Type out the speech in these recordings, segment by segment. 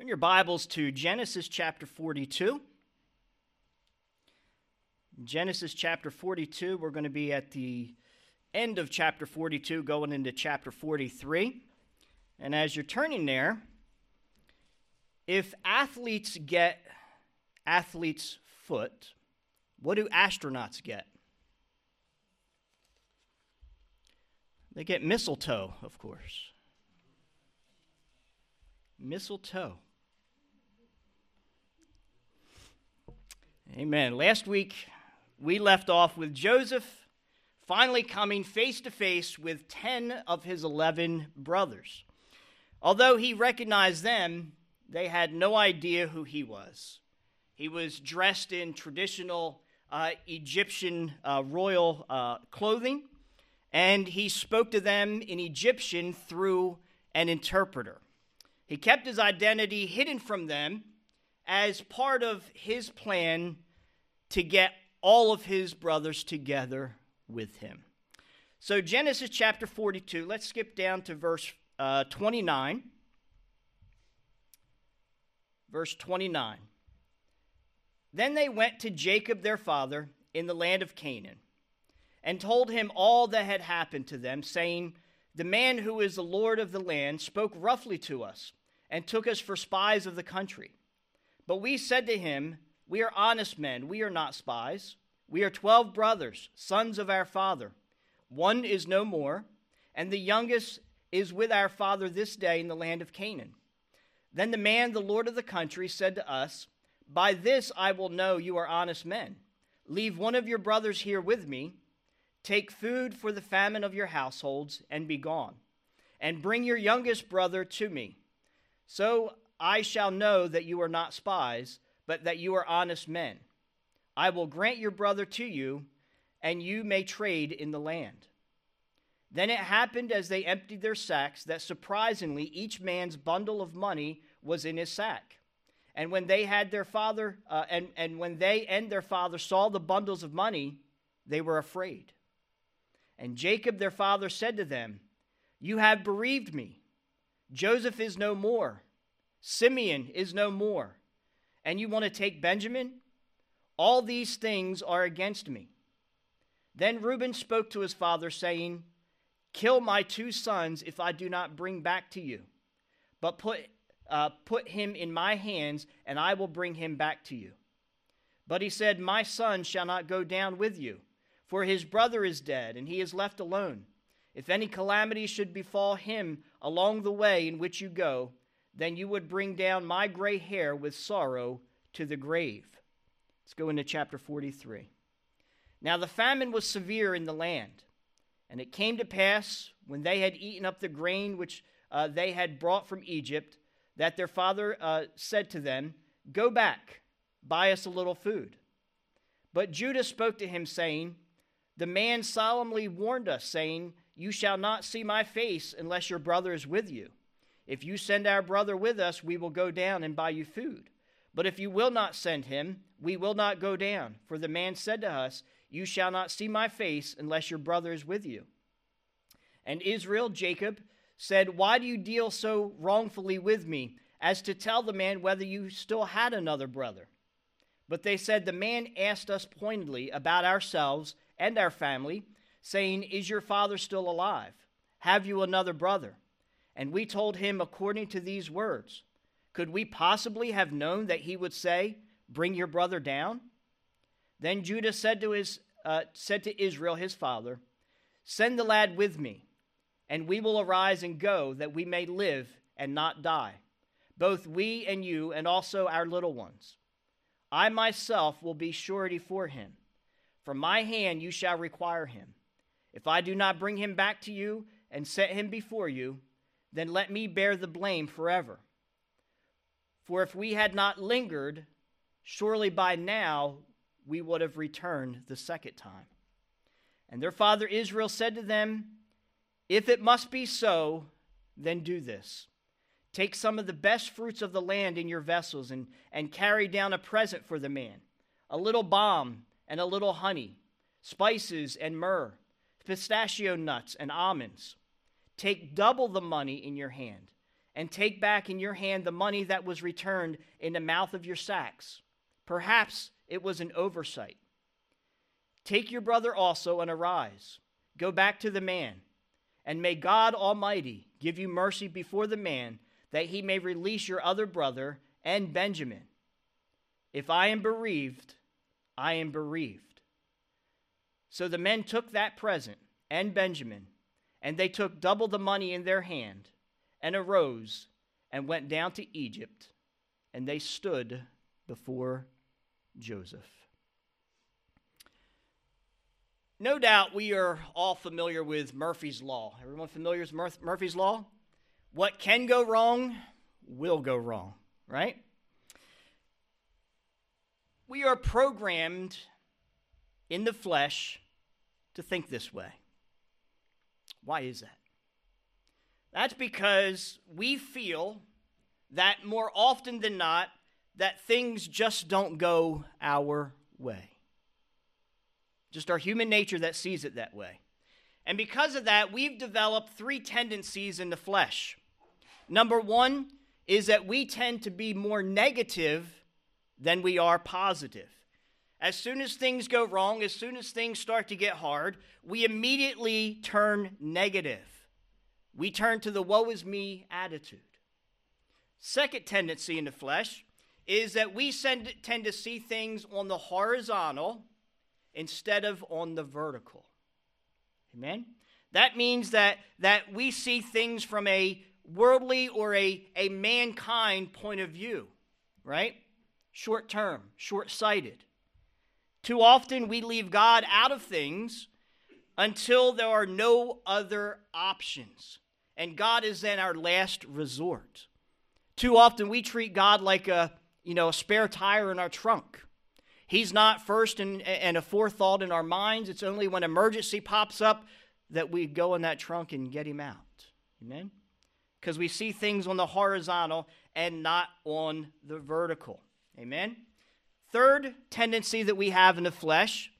Turn your Bibles to Genesis chapter 42. Genesis chapter 42, we're going to be at the end of chapter 42, going into chapter 43. And as you're turning there, if athletes get athlete's foot, what do astronauts get? They get mistletoe, of course. Mistletoe. Amen. Last week, we left off with Joseph finally coming face to face with 10 of his 11 brothers. Although he recognized them, they had no idea who he was. He was dressed in traditional uh, Egyptian uh, royal uh, clothing, and he spoke to them in Egyptian through an interpreter. He kept his identity hidden from them as part of his plan to get all of his brothers together with him. So, Genesis chapter 42, let's skip down to verse uh, 29. Verse 29. Then they went to Jacob their father in the land of Canaan and told him all that had happened to them, saying, The man who is the Lord of the land spoke roughly to us and took us for spies of the country. But we said to him, We are honest men, we are not spies. We are twelve brothers, sons of our father. One is no more, and the youngest is with our father this day in the land of Canaan. Then the man, the Lord of the country, said to us, By this I will know you are honest men. Leave one of your brothers here with me. Take food for the famine of your households, and be gone. And bring your youngest brother to me. So I shall know that you are not spies, but that you are honest men. I will grant your brother to you, and you may trade in the land. Then it happened as they emptied their sacks that surprisingly each man's bundle of money was in his sack. And when they had their father, uh, and, and when they and their father saw the bundles of money, they were afraid. And Jacob their father said to them, You have bereaved me. Joseph is no more, Simeon is no more, and you want to take Benjamin? All these things are against me. Then Reuben spoke to his father, saying, Kill my two sons if I do not bring back to you, but put, uh, put him in my hands, and I will bring him back to you. But he said, My son shall not go down with you, for his brother is dead, and he is left alone. If any calamity should befall him along the way in which you go, then you would bring down my gray hair with sorrow to the grave. Let's go into chapter 43. Now the famine was severe in the land, and it came to pass when they had eaten up the grain which uh, they had brought from Egypt, that their father uh, said to them, Go back, buy us a little food. But Judah spoke to him, saying, The man solemnly warned us, saying, You shall not see my face unless your brother is with you. If you send our brother with us, we will go down and buy you food. But if you will not send him, we will not go down. For the man said to us, You shall not see my face unless your brother is with you. And Israel, Jacob, said, Why do you deal so wrongfully with me, as to tell the man whether you still had another brother? But they said, The man asked us pointedly about ourselves and our family, saying, Is your father still alive? Have you another brother? And we told him according to these words. Could we possibly have known that he would say, Bring your brother down? Then Judah said to, his, uh, said to Israel, his father, Send the lad with me, and we will arise and go, that we may live and not die, both we and you, and also our little ones. I myself will be surety for him. From my hand you shall require him. If I do not bring him back to you and set him before you, then let me bear the blame forever. For if we had not lingered, surely by now we would have returned the second time. And their father Israel said to them, If it must be so, then do this. Take some of the best fruits of the land in your vessels and, and carry down a present for the man a little balm and a little honey, spices and myrrh, pistachio nuts and almonds. Take double the money in your hand and take back in your hand the money that was returned in the mouth of your sacks. Perhaps it was an oversight. Take your brother also and arise. Go back to the man, and may God Almighty give you mercy before the man, that he may release your other brother and Benjamin. If I am bereaved, I am bereaved. So the men took that present and Benjamin, and they took double the money in their hand, and arose and went down to Egypt, and they stood before Joseph. No doubt we are all familiar with Murphy's Law. Everyone familiar with Murphy's Law? What can go wrong will go wrong, right? We are programmed in the flesh to think this way. Why is that? That's because we feel that more often than not that things just don't go our way. Just our human nature that sees it that way. And because of that, we've developed three tendencies in the flesh. Number one is that we tend to be more negative than we are positive. As soon as things go wrong, as soon as things start to get hard, we immediately turn negative. We turn to the woe is me attitude. Second tendency in the flesh is that we tend to see things on the horizontal instead of on the vertical. Amen? That means that, that we see things from a worldly or a, a mankind point of view, right? Short term, short sighted. Too often we leave God out of things until there are no other options. And God is then our last resort. Too often we treat God like a, you know, a spare tire in our trunk. He's not first and, and a forethought in our minds. It's only when emergency pops up that we go in that trunk and get him out. Amen? Because we see things on the horizontal and not on the vertical. Amen? Third tendency that we have in the flesh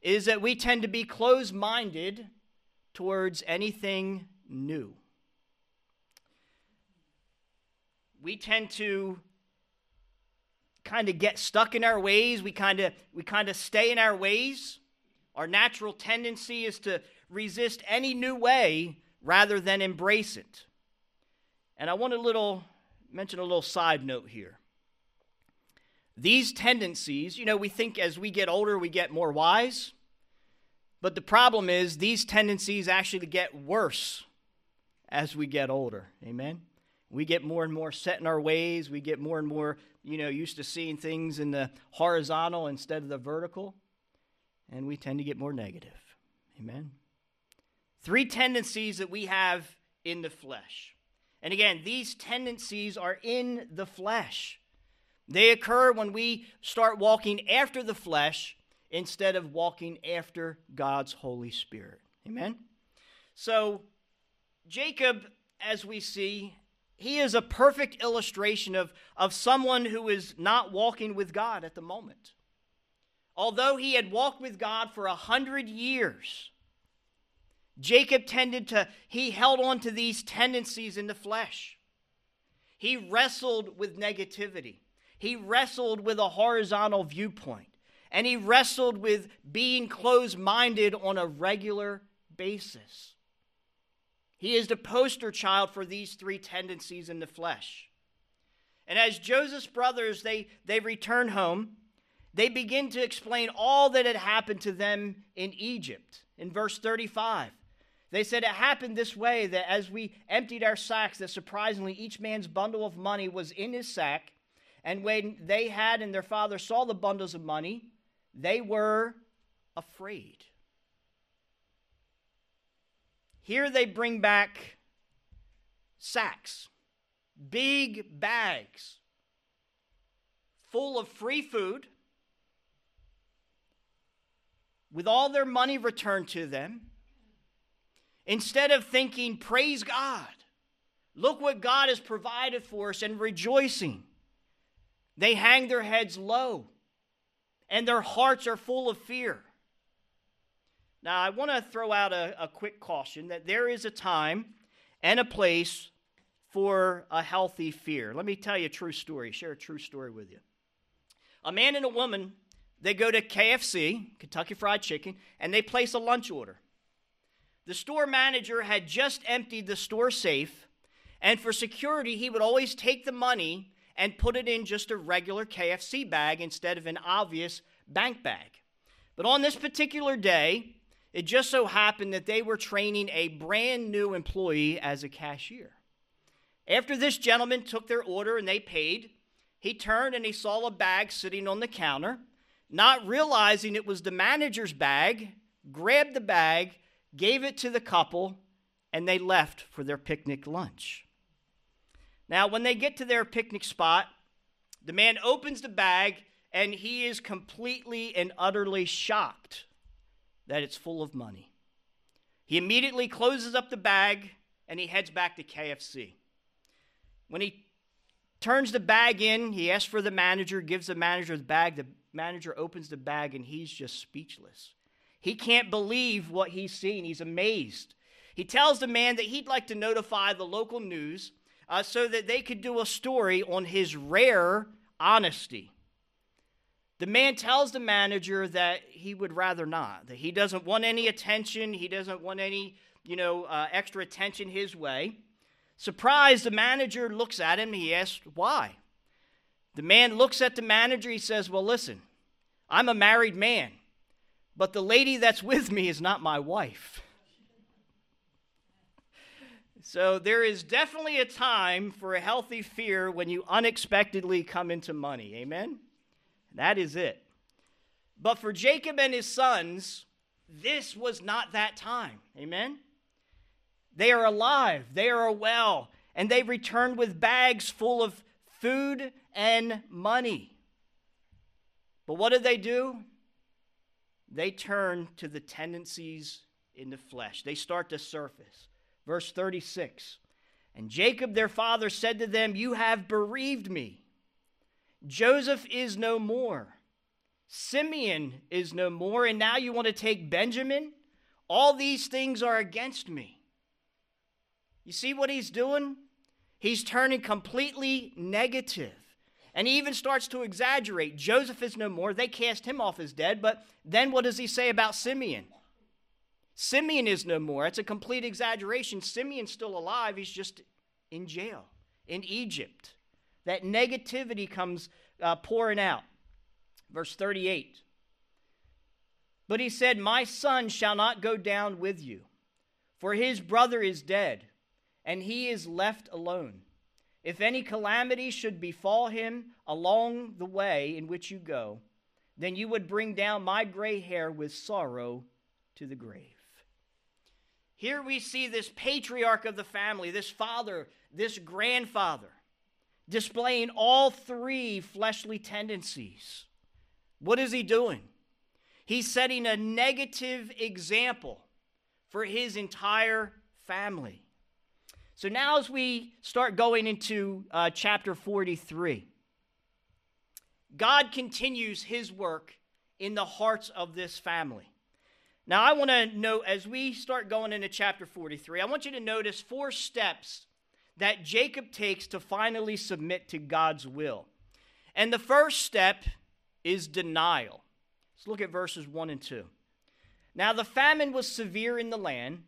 is that we tend to be closed minded towards anything new. We tend to kind of get stuck in our ways. We kind of we kind of stay in our ways. Our natural tendency is to resist any new way rather than embrace it. And I want to little mention a little side note here. These tendencies, you know, we think as we get older, we get more wise. But the problem is, these tendencies actually get worse as we get older. Amen? We get more and more set in our ways. We get more and more, you know, used to seeing things in the horizontal instead of the vertical. And we tend to get more negative. Amen? Three tendencies that we have in the flesh. And again, these tendencies are in the flesh. They occur when we start walking after the flesh instead of walking after God's Holy Spirit. Amen? So, Jacob, as we see, he is a perfect illustration of, of someone who is not walking with God at the moment. Although he had walked with God for a hundred years, Jacob tended to, he held on to these tendencies in the flesh. He wrestled with negativity. He wrestled with a horizontal viewpoint. And he wrestled with being closed minded on a regular basis. He is the poster child for these three tendencies in the flesh. And as Joseph's brothers they, they return home, they begin to explain all that had happened to them in Egypt. In verse 35, they said it happened this way that as we emptied our sacks, that surprisingly each man's bundle of money was in his sack, and when they had and their father saw the bundles of money, they were afraid. Here they bring back sacks, big bags full of free food, with all their money returned to them. Instead of thinking, Praise God, look what God has provided for us, and rejoicing, they hang their heads low and their hearts are full of fear. Now, I want to throw out a, a quick caution that there is a time and a place for a healthy fear. Let me tell you a true story, share a true story with you. A man and a woman, they go to KFC, Kentucky Fried Chicken, and they place a lunch order. The store manager had just emptied the store safe, and for security, he would always take the money and put it in just a regular KFC bag instead of an obvious bank bag. But on this particular day, it just so happened that they were training a brand new employee as a cashier. After this gentleman took their order and they paid, he turned and he saw a bag sitting on the counter. Not realizing it was the manager's bag, grabbed the bag, gave it to the couple, and they left for their picnic lunch. Now, when they get to their picnic spot, the man opens the bag and he is completely and utterly shocked that it's full of money. He immediately closes up the bag and he heads back to KFC. When he turns the bag in, he asks for the manager, gives the manager the bag. The manager opens the bag and he's just speechless. He can't believe what he's seen. He's amazed. He tells the man that he'd like to notify the local news uh, so that they could do a story on his rare honesty. The man tells the manager that he would rather not, that he doesn't want any attention, he doesn't want any, you know, uh, extra attention his way. Surprised, the manager looks at him. He asks, Why? The man looks at the manager. He says, Well, listen, I'm a married man, but the lady that's with me is not my wife. So there is definitely a time for a healthy fear when you unexpectedly come into money. Amen? That is it. But for Jacob and his sons, this was not that time. Amen? They are alive, they are well, and they return with bags full of food and money. But what did they do? They turn to the tendencies in the flesh. They start to surface. Verse 36 And Jacob their father said to them, You have bereaved me. Joseph is no more. Simeon is no more. And now you want to take Benjamin? All these things are against me. You see what he's doing? He's turning completely negative. And he even starts to exaggerate. Joseph is no more. They cast him off as dead. But then what does he say about Simeon? Simeon is no more. It's a complete exaggeration. Simeon's still alive. He's just in jail in Egypt. That negativity comes uh, pouring out. Verse 38. But he said, My son shall not go down with you, for his brother is dead and he is left alone. If any calamity should befall him along the way in which you go, then you would bring down my gray hair with sorrow to the grave. Here we see this patriarch of the family, this father, this grandfather, displaying all three fleshly tendencies. What is he doing? He's setting a negative example for his entire family. So now, as we start going into uh, chapter 43, God continues his work in the hearts of this family. Now, I want to note as we start going into chapter 43, I want you to notice four steps that Jacob takes to finally submit to God's will. And the first step is denial. Let's look at verses 1 and 2. Now, the famine was severe in the land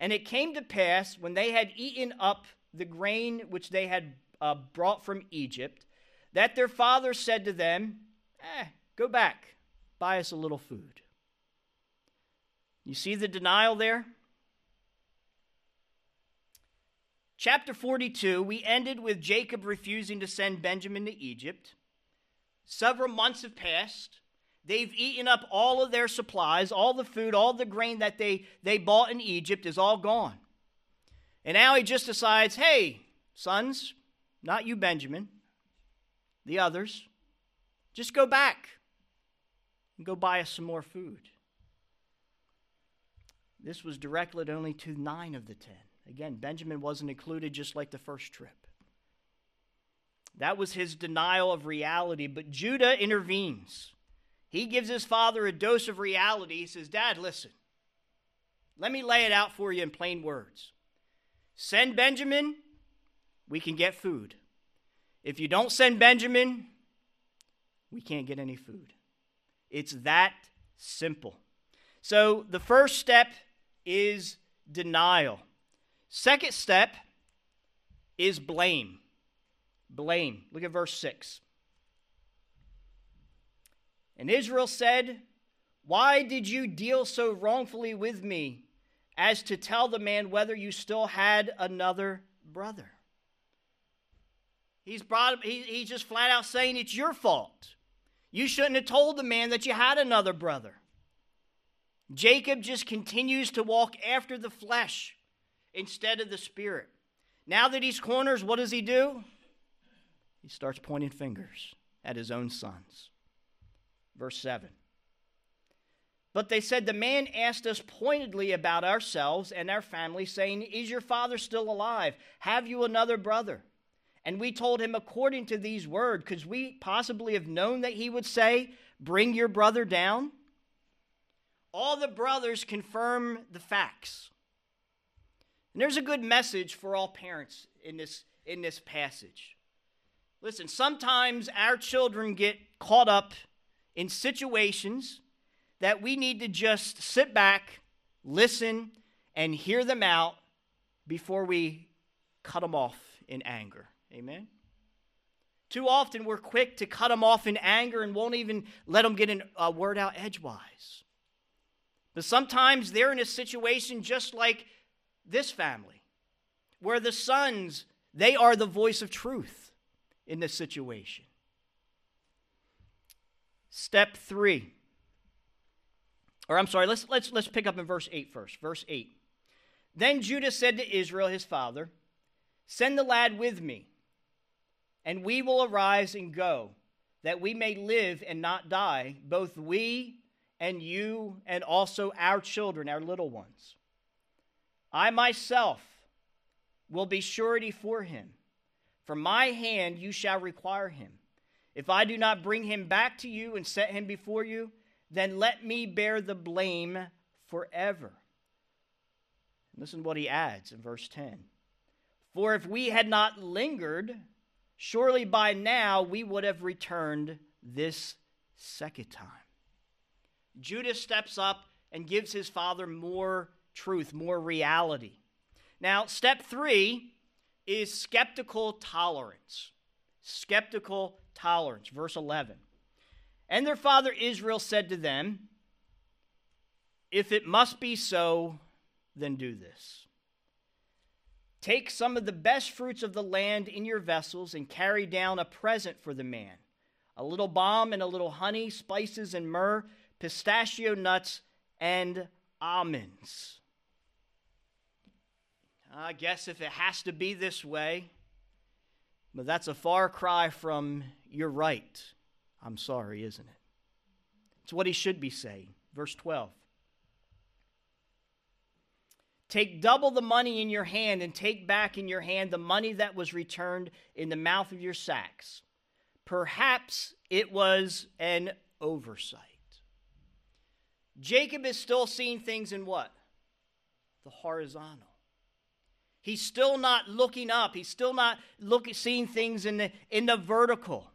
and it came to pass when they had eaten up the grain which they had uh, brought from Egypt, that their father said to them, eh, Go back, buy us a little food. You see the denial there? Chapter 42, we ended with Jacob refusing to send Benjamin to Egypt. Several months have passed. They've eaten up all of their supplies, all the food, all the grain that they, they bought in Egypt is all gone. And now he just decides hey, sons, not you, Benjamin, the others, just go back and go buy us some more food. This was directed only to nine of the ten. Again, Benjamin wasn't included, just like the first trip. That was his denial of reality, but Judah intervenes. He gives his father a dose of reality. He says, Dad, listen, let me lay it out for you in plain words. Send Benjamin, we can get food. If you don't send Benjamin, we can't get any food. It's that simple. So the first step is denial. Second step is blame. Blame. Look at verse 6. And Israel said, Why did you deal so wrongfully with me as to tell the man whether you still had another brother? He's, brought, he, he's just flat out saying it's your fault. You shouldn't have told the man that you had another brother. Jacob just continues to walk after the flesh instead of the spirit. Now that he's corners, what does he do? He starts pointing fingers at his own sons. Verse 7. But they said, The man asked us pointedly about ourselves and our family, saying, Is your father still alive? Have you another brother? And we told him according to these words, because we possibly have known that he would say, Bring your brother down? All the brothers confirm the facts. And there's a good message for all parents in this, in this passage. Listen, sometimes our children get caught up in situations that we need to just sit back, listen, and hear them out before we cut them off in anger. Amen? Too often we're quick to cut them off in anger and won't even let them get a word out edgewise. But sometimes they're in a situation just like this family, where the sons, they are the voice of truth in this situation. Step three. Or I'm sorry, let's, let's, let's pick up in verse 8 first. Verse 8. Then Judah said to Israel, his father, Send the lad with me and we will arise and go, that we may live and not die, both we and you, and also our children, our little ones. I myself will be surety for him. From my hand you shall require him. If I do not bring him back to you and set him before you, then let me bear the blame forever. Listen to what he adds in verse 10. For if we had not lingered, surely by now we would have returned this second time. Judah steps up and gives his father more truth, more reality. Now, step three is skeptical tolerance. Skeptical tolerance. Verse 11. And their father Israel said to them, If it must be so, then do this. Take some of the best fruits of the land in your vessels and carry down a present for the man a little balm and a little honey, spices and myrrh, pistachio nuts, and almonds. I guess if it has to be this way, but that's a far cry from you're right. I'm sorry, isn't it? It's what he should be saying. Verse 12. Take double the money in your hand and take back in your hand the money that was returned in the mouth of your sacks. Perhaps it was an oversight. Jacob is still seeing things in what? The horizontal. He's still not looking up. He's still not looking, seeing things in the, in the vertical.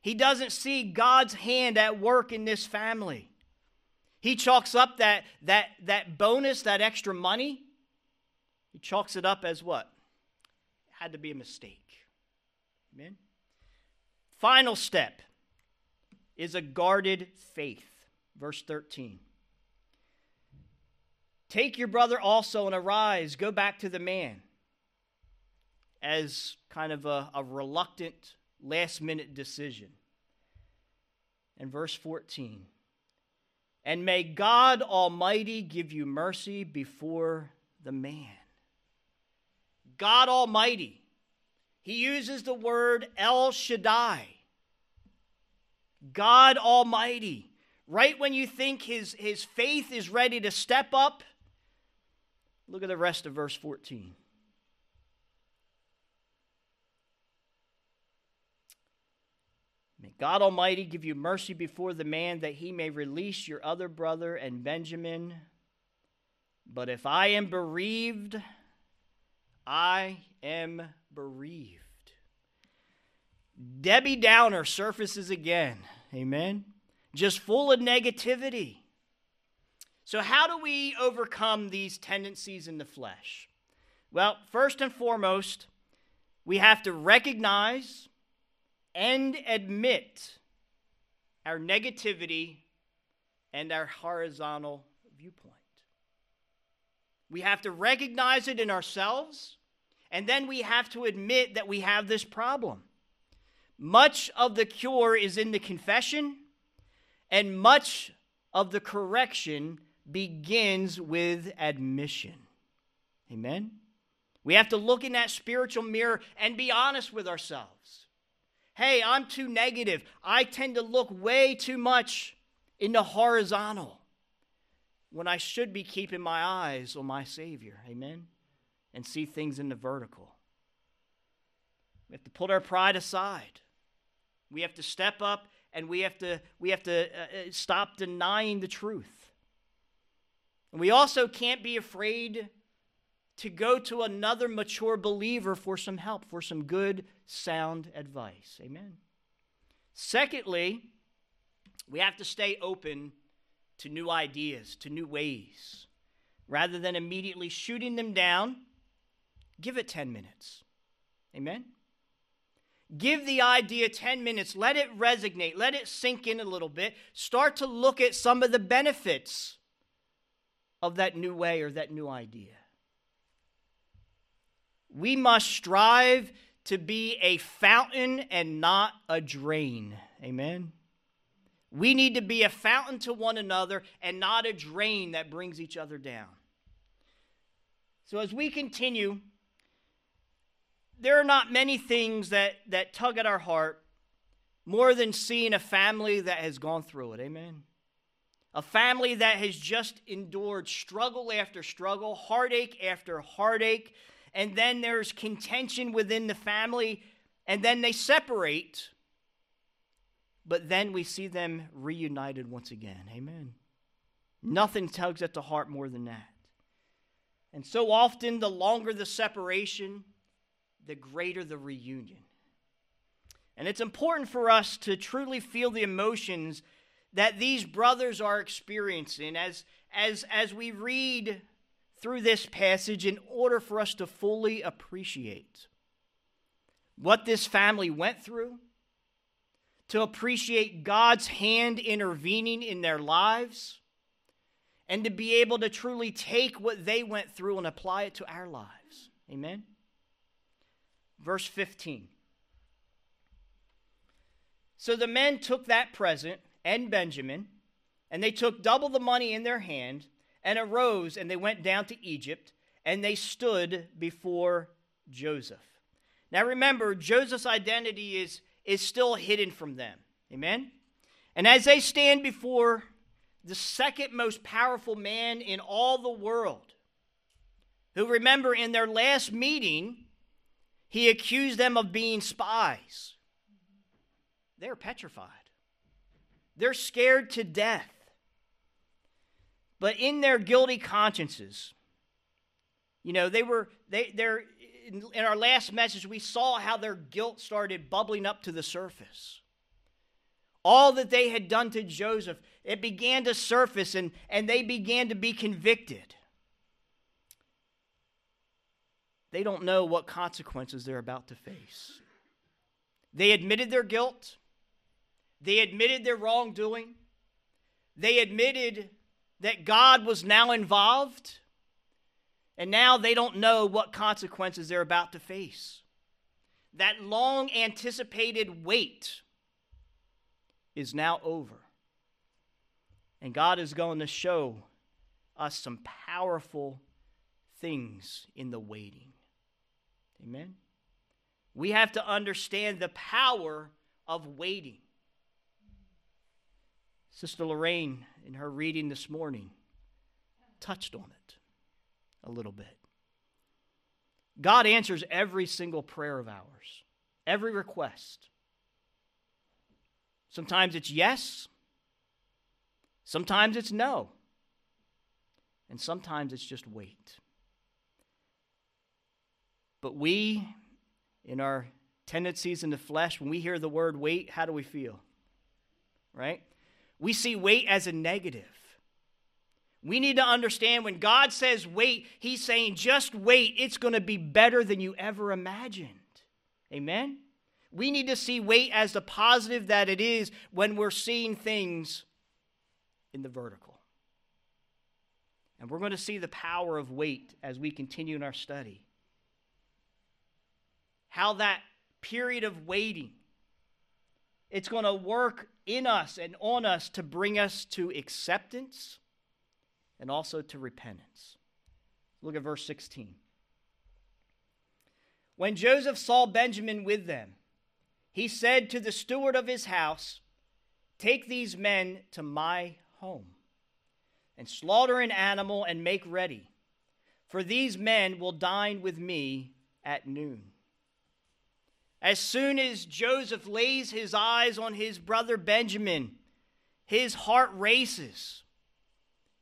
He doesn't see God's hand at work in this family. He chalks up that, that, that bonus, that extra money, he chalks it up as what? It had to be a mistake. Amen? Final step is a guarded faith. Verse 13. Take your brother also and arise, go back to the man. As kind of a, a reluctant, last minute decision. And verse 14. And may God Almighty give you mercy before the man. God Almighty. He uses the word El Shaddai. God Almighty. Right when you think his, his faith is ready to step up, look at the rest of verse 14. May God Almighty give you mercy before the man that he may release your other brother and Benjamin. But if I am bereaved, I am bereaved. Debbie Downer surfaces again. Amen. Just full of negativity. So, how do we overcome these tendencies in the flesh? Well, first and foremost, we have to recognize and admit our negativity and our horizontal viewpoint. We have to recognize it in ourselves, and then we have to admit that we have this problem. Much of the cure is in the confession, and much of the correction begins with admission. Amen? We have to look in that spiritual mirror and be honest with ourselves. Hey, I'm too negative. I tend to look way too much in the horizontal when I should be keeping my eyes on my Savior. Amen? And see things in the vertical. We have to put our pride aside. We have to step up and we have to, we have to uh, uh stop denying the truth. And we also can't be afraid to go to another mature believer for some help, for some good, sound advice. Amen. Secondly, we have to stay open to new ideas, to new ways. Rather than immediately shooting them down, give it 10 minutes. Amen? Give the idea 10 minutes. Let it resonate. Let it sink in a little bit. Start to look at some of the benefits of that new way or that new idea. We must strive to be a fountain and not a drain. Amen? We need to be a fountain to one another and not a drain that brings each other down. So, as we continue, there are not many things that, that tug at our heart more than seeing a family that has gone through it. Amen. A family that has just endured struggle after struggle, heartache after heartache, and then there's contention within the family, and then they separate but then we see them reunited once again. Amen. Nothing tugs at the heart more than that. And so often, the longer the separation, the greater the reunion. And it's important for us to truly feel the emotions that these brothers are experiencing as, as, as we read through this passage in order for us to fully appreciate what this family went through to appreciate God's hand intervening in their lives, and to be able to truly take what they went through and apply it to our lives. Amen? Verse 15. So the men took that present and Benjamin, and they took double the money in their hand, and arose, and they went down to Egypt, and they stood before Joseph. Now remember, Joseph's identity is is still hidden from them. Amen? And as they stand before the second most powerful man in all the world, who remember in their last meeting, he accused them of being spies. They're petrified. They're scared to death. But in their guilty consciences, you know, they were they they're in, our last message, we saw how their guilt started bubbling up to the surface. All that they had done to Joseph, it began to surface and, and they began to be convicted. They don't know what consequences they're about to face. They admitted their guilt, they admitted their wrongdoing, they admitted that God was now involved. And now they don't know what consequences they're about to face. That long anticipated wait is now over. And God is going to show us some powerful things in the waiting. Amen? We have to understand the power of waiting. Sister Lorraine, in her reading this morning, touched on it a little bit. God answers every single prayer of ours, every request. Sometimes it's yes, sometimes it's no, and sometimes it's just wait. But we, in our tendencies in the flesh, when we hear the word wait, how do we feel? Right? We see wait as a negative. We need to understand when God says wait, He's saying just wait. It's going to be better than you ever imagined. Amen? We need to see wait as the positive that it is when we're seeing things in the vertical. And we're going to see the power of wait as we continue in our study. How that period of waiting it's going to work in us and on us to bring us to acceptance and also to repentance. Look at verse 16. When Joseph saw Benjamin with them, he said to the steward of his house, Take these men to my home, and slaughter an animal and make ready, for these men will dine with me at noon. As soon as Joseph lays his eyes on his brother Benjamin, his heart races.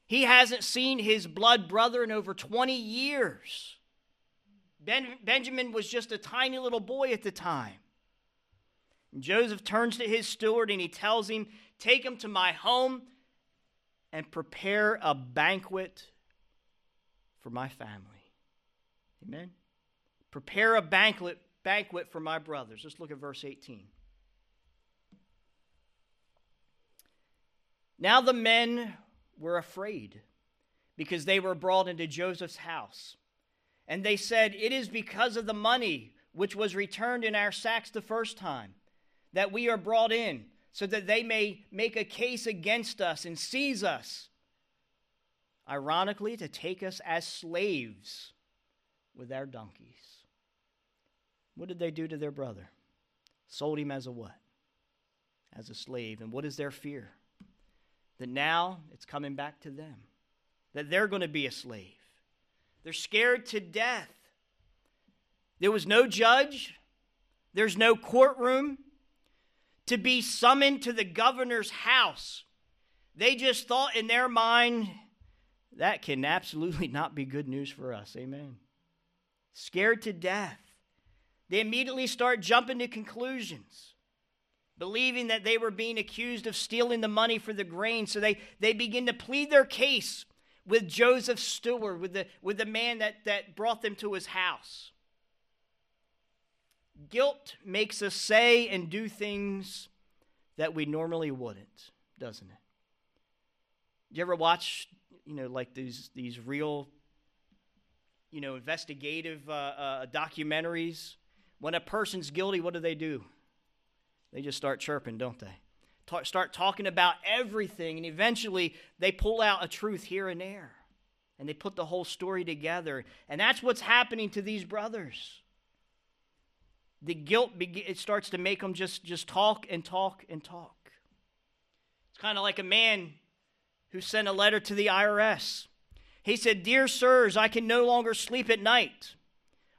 He hasn't seen his blood brother in over 20 years. Ben, Benjamin was just a tiny little boy at the time. And Joseph turns to his steward and he tells him, Take him to my home and prepare a banquet for my family. Amen. Prepare a banquet banquet for my brothers. Let's look at verse 18. Now the men were afraid because they were brought into Joseph's house. And they said, It is because of the money which was returned in our sacks the first time that we are brought in, so that they may make a case against us and seize us. Ironically, to take us as slaves with our donkeys. What did they do to their brother? Sold him as a what? As a slave. And what is their fear? That now it's coming back to them, that they're going to be a slave. They're scared to death. There was no judge, there's no courtroom to be summoned to the governor's house. They just thought in their mind, that can absolutely not be good news for us. Amen. Scared to death. They immediately start jumping to conclusions, believing that they were being accused of stealing the money for the grain. So they, they begin to plead their case with Joseph Steward, with the, with the man that, that brought them to his house. Guilt makes us say and do things that we normally wouldn't, doesn't it? Do you ever watch, you know, like these these real, you know, investigative uh, uh, documentaries when a person's guilty, what do they do? They just start chirping, don't they? Talk, start talking about everything, and eventually they pull out a truth here and there. And they put the whole story together. And that's what's happening to these brothers. The guilt it starts to make them just, just talk and talk and talk. It's kind of like a man who sent a letter to the IRS. He said, Dear sirs, I can no longer sleep at night.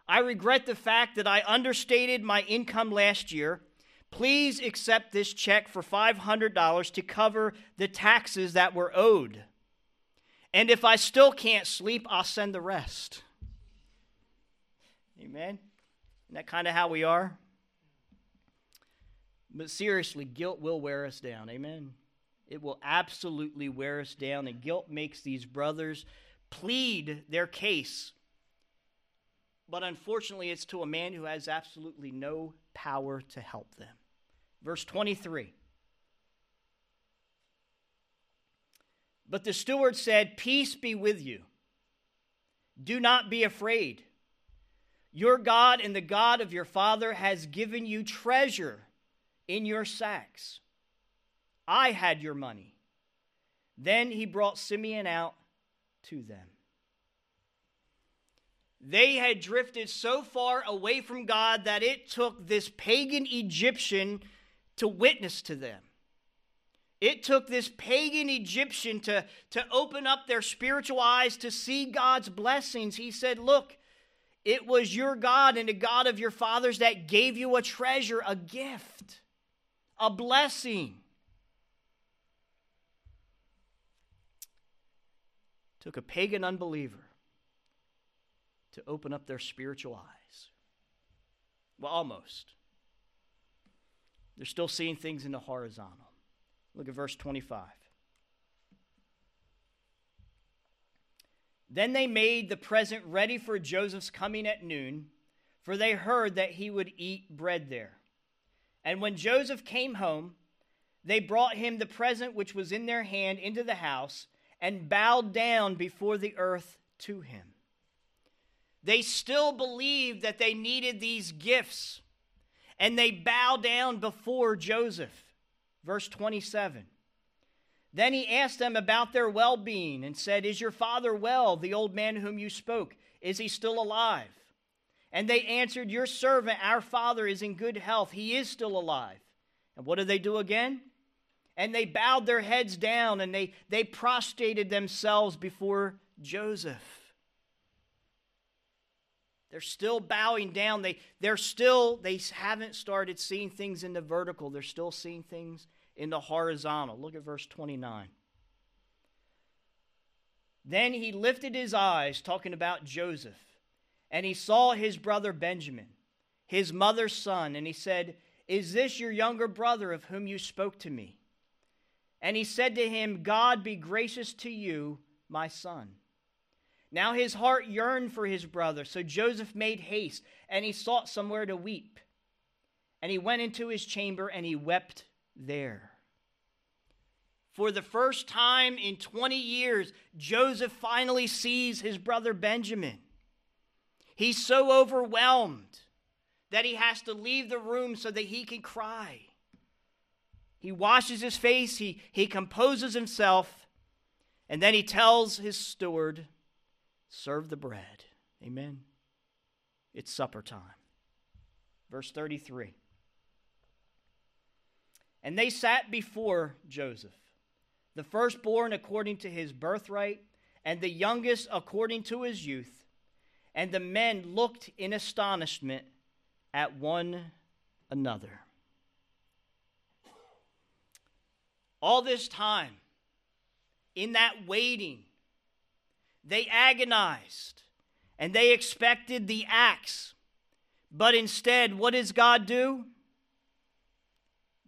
I regret the fact that I understated my income last year. Please accept this check for $500 to cover the taxes that were owed. And if I still can't sleep, I'll send the rest. Amen? Isn't that kind of how we are? But seriously, guilt will wear us down. Amen? It will absolutely wear us down. And guilt makes these brothers plead their case but unfortunately, it's to a man who has absolutely no power to help them. Verse 23. But the steward said, Peace be with you. Do not be afraid. Your God and the God of your father has given you treasure in your sacks. I had your money. Then he brought Simeon out to them. They had drifted so far away from God that it took this pagan Egyptian to witness to them. It took this pagan Egyptian to, to open up their spiritual eyes to see God's blessings. He said, Look, it was your God and the God of your fathers that gave you a treasure, a gift, a blessing. Took a pagan unbeliever to open up their spiritual eyes. Well, almost. They're still seeing things in the horizontal. Look at verse 25. Then they made the present ready for Joseph's coming at noon, for they heard that he would eat bread there. And when Joseph came home, they brought him the present which was in their hand into the house and bowed down before the earth to him. They still believed that they needed these gifts, and they bow down before Joseph. Verse 27. Then he asked them about their well being and said, Is your father well, the old man whom you spoke? Is he still alive? And they answered, Your servant, our father, is in good health. He is still alive. And what did they do again? And they bowed their heads down and they, they prostrated themselves before Joseph. They're still bowing down. They, they're still, they haven't started seeing things in the vertical. They're still seeing things in the horizontal. Look at verse 29. Then he lifted his eyes, talking about Joseph, and he saw his brother Benjamin, his mother's son, and he said, Is this your younger brother of whom you spoke to me? And he said to him, God be gracious to you, my son. Now his heart yearned for his brother, so Joseph made haste, and he sought somewhere to weep. And he went into his chamber, and he wept there. For the first time in 20 years, Joseph finally sees his brother Benjamin. He's so overwhelmed that he has to leave the room so that he can cry. He washes his face, he, he composes himself, and then he tells his steward, Serve the bread. Amen. It's supper time. Verse 33. And they sat before Joseph, the firstborn according to his birthright, and the youngest according to his youth. And the men looked in astonishment at one another. All this time, in that waiting, they agonized and they expected the axe. But instead, what does God do?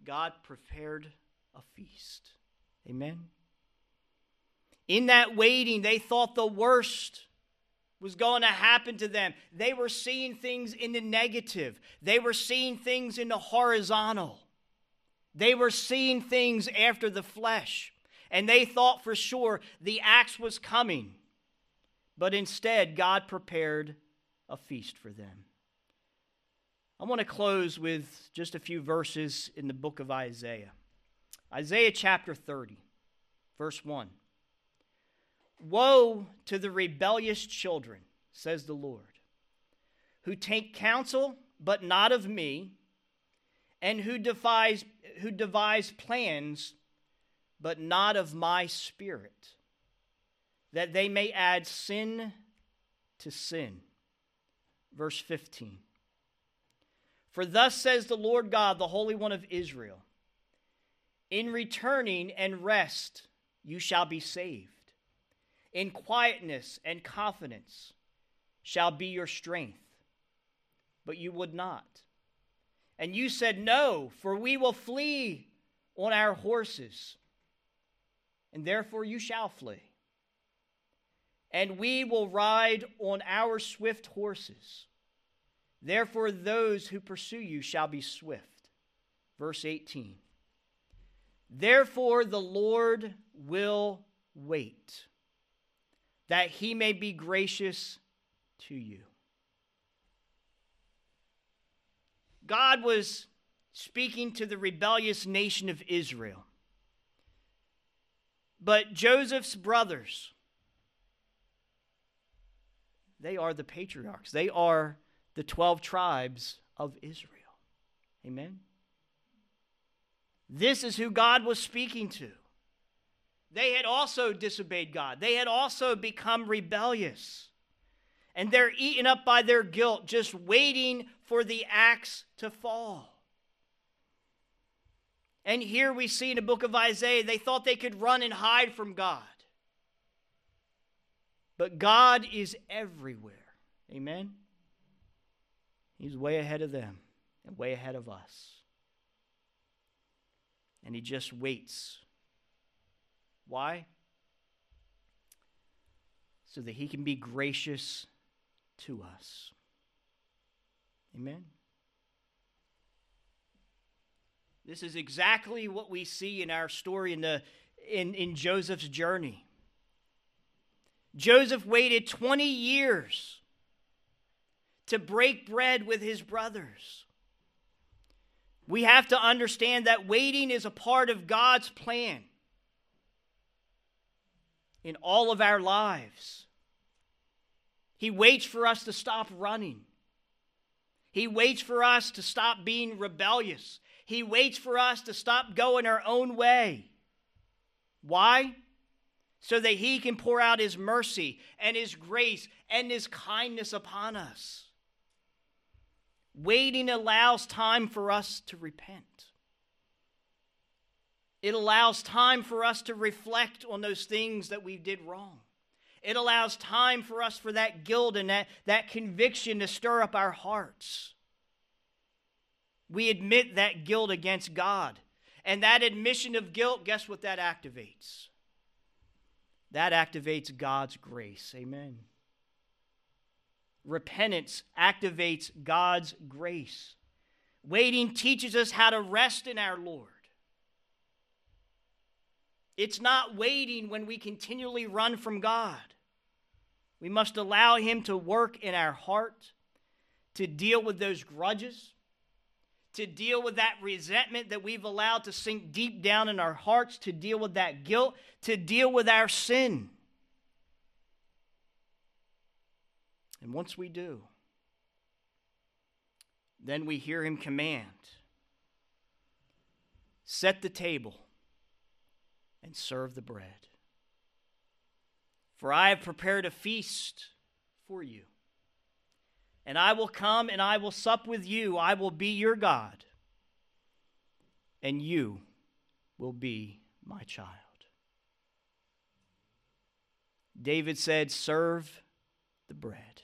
God prepared a feast. Amen. In that waiting, they thought the worst was going to happen to them. They were seeing things in the negative, they were seeing things in the horizontal, they were seeing things after the flesh. And they thought for sure the axe was coming. But instead, God prepared a feast for them. I want to close with just a few verses in the book of Isaiah. Isaiah chapter 30, verse 1. Woe to the rebellious children, says the Lord, who take counsel, but not of me, and who devise, who devise plans, but not of my spirit that they may add sin to sin. Verse 15. For thus says the Lord God, the Holy One of Israel In returning and rest you shall be saved. In quietness and confidence shall be your strength. But you would not. And you said, No, for we will flee on our horses. And therefore you shall flee and we will ride on our swift horses. Therefore, those who pursue you shall be swift. Verse 18. Therefore, the Lord will wait, that he may be gracious to you. God was speaking to the rebellious nation of Israel. But Joseph's brothers, they are the patriarchs, they are the 12 tribes of Israel. Amen? This is who God was speaking to. They had also disobeyed God, they had also become rebellious. And they're eaten up by their guilt, just waiting for the axe to fall. And here we see in the book of Isaiah, they thought they could run and hide from God. But God is everywhere. Amen? He's way ahead of them and way ahead of us. And he just waits. Why? So that he can be gracious to us. Amen? This is exactly what we see in our story in, the, in, in Joseph's journey. Joseph waited 20 years to break bread with his brothers. We have to understand that waiting is a part of God's plan in all of our lives. He waits for us to stop running. He waits for us to stop being rebellious. He waits for us to stop going our own way. Why? So that He can pour out His mercy and His grace and His kindness upon us. Waiting allows time for us to repent. It allows time for us to reflect on those things that we did wrong. It allows time for us for that guilt and that, that conviction to stir up our hearts. We admit that guilt against God. And that admission of guilt, guess what that activates? That activates God's grace. Amen. Repentance activates God's grace. Waiting teaches us how to rest in our Lord. It's not waiting when we continually run from God. We must allow Him to work in our heart, to deal with those grudges, to deal with that resentment that we've allowed to sink deep down in our hearts, to deal with that guilt, to deal with our sin. And once we do, then we hear him command set the table and serve the bread. For I have prepared a feast for you. And I will come and I will sup with you. I will be your God, and you will be my child. David said, Serve the bread.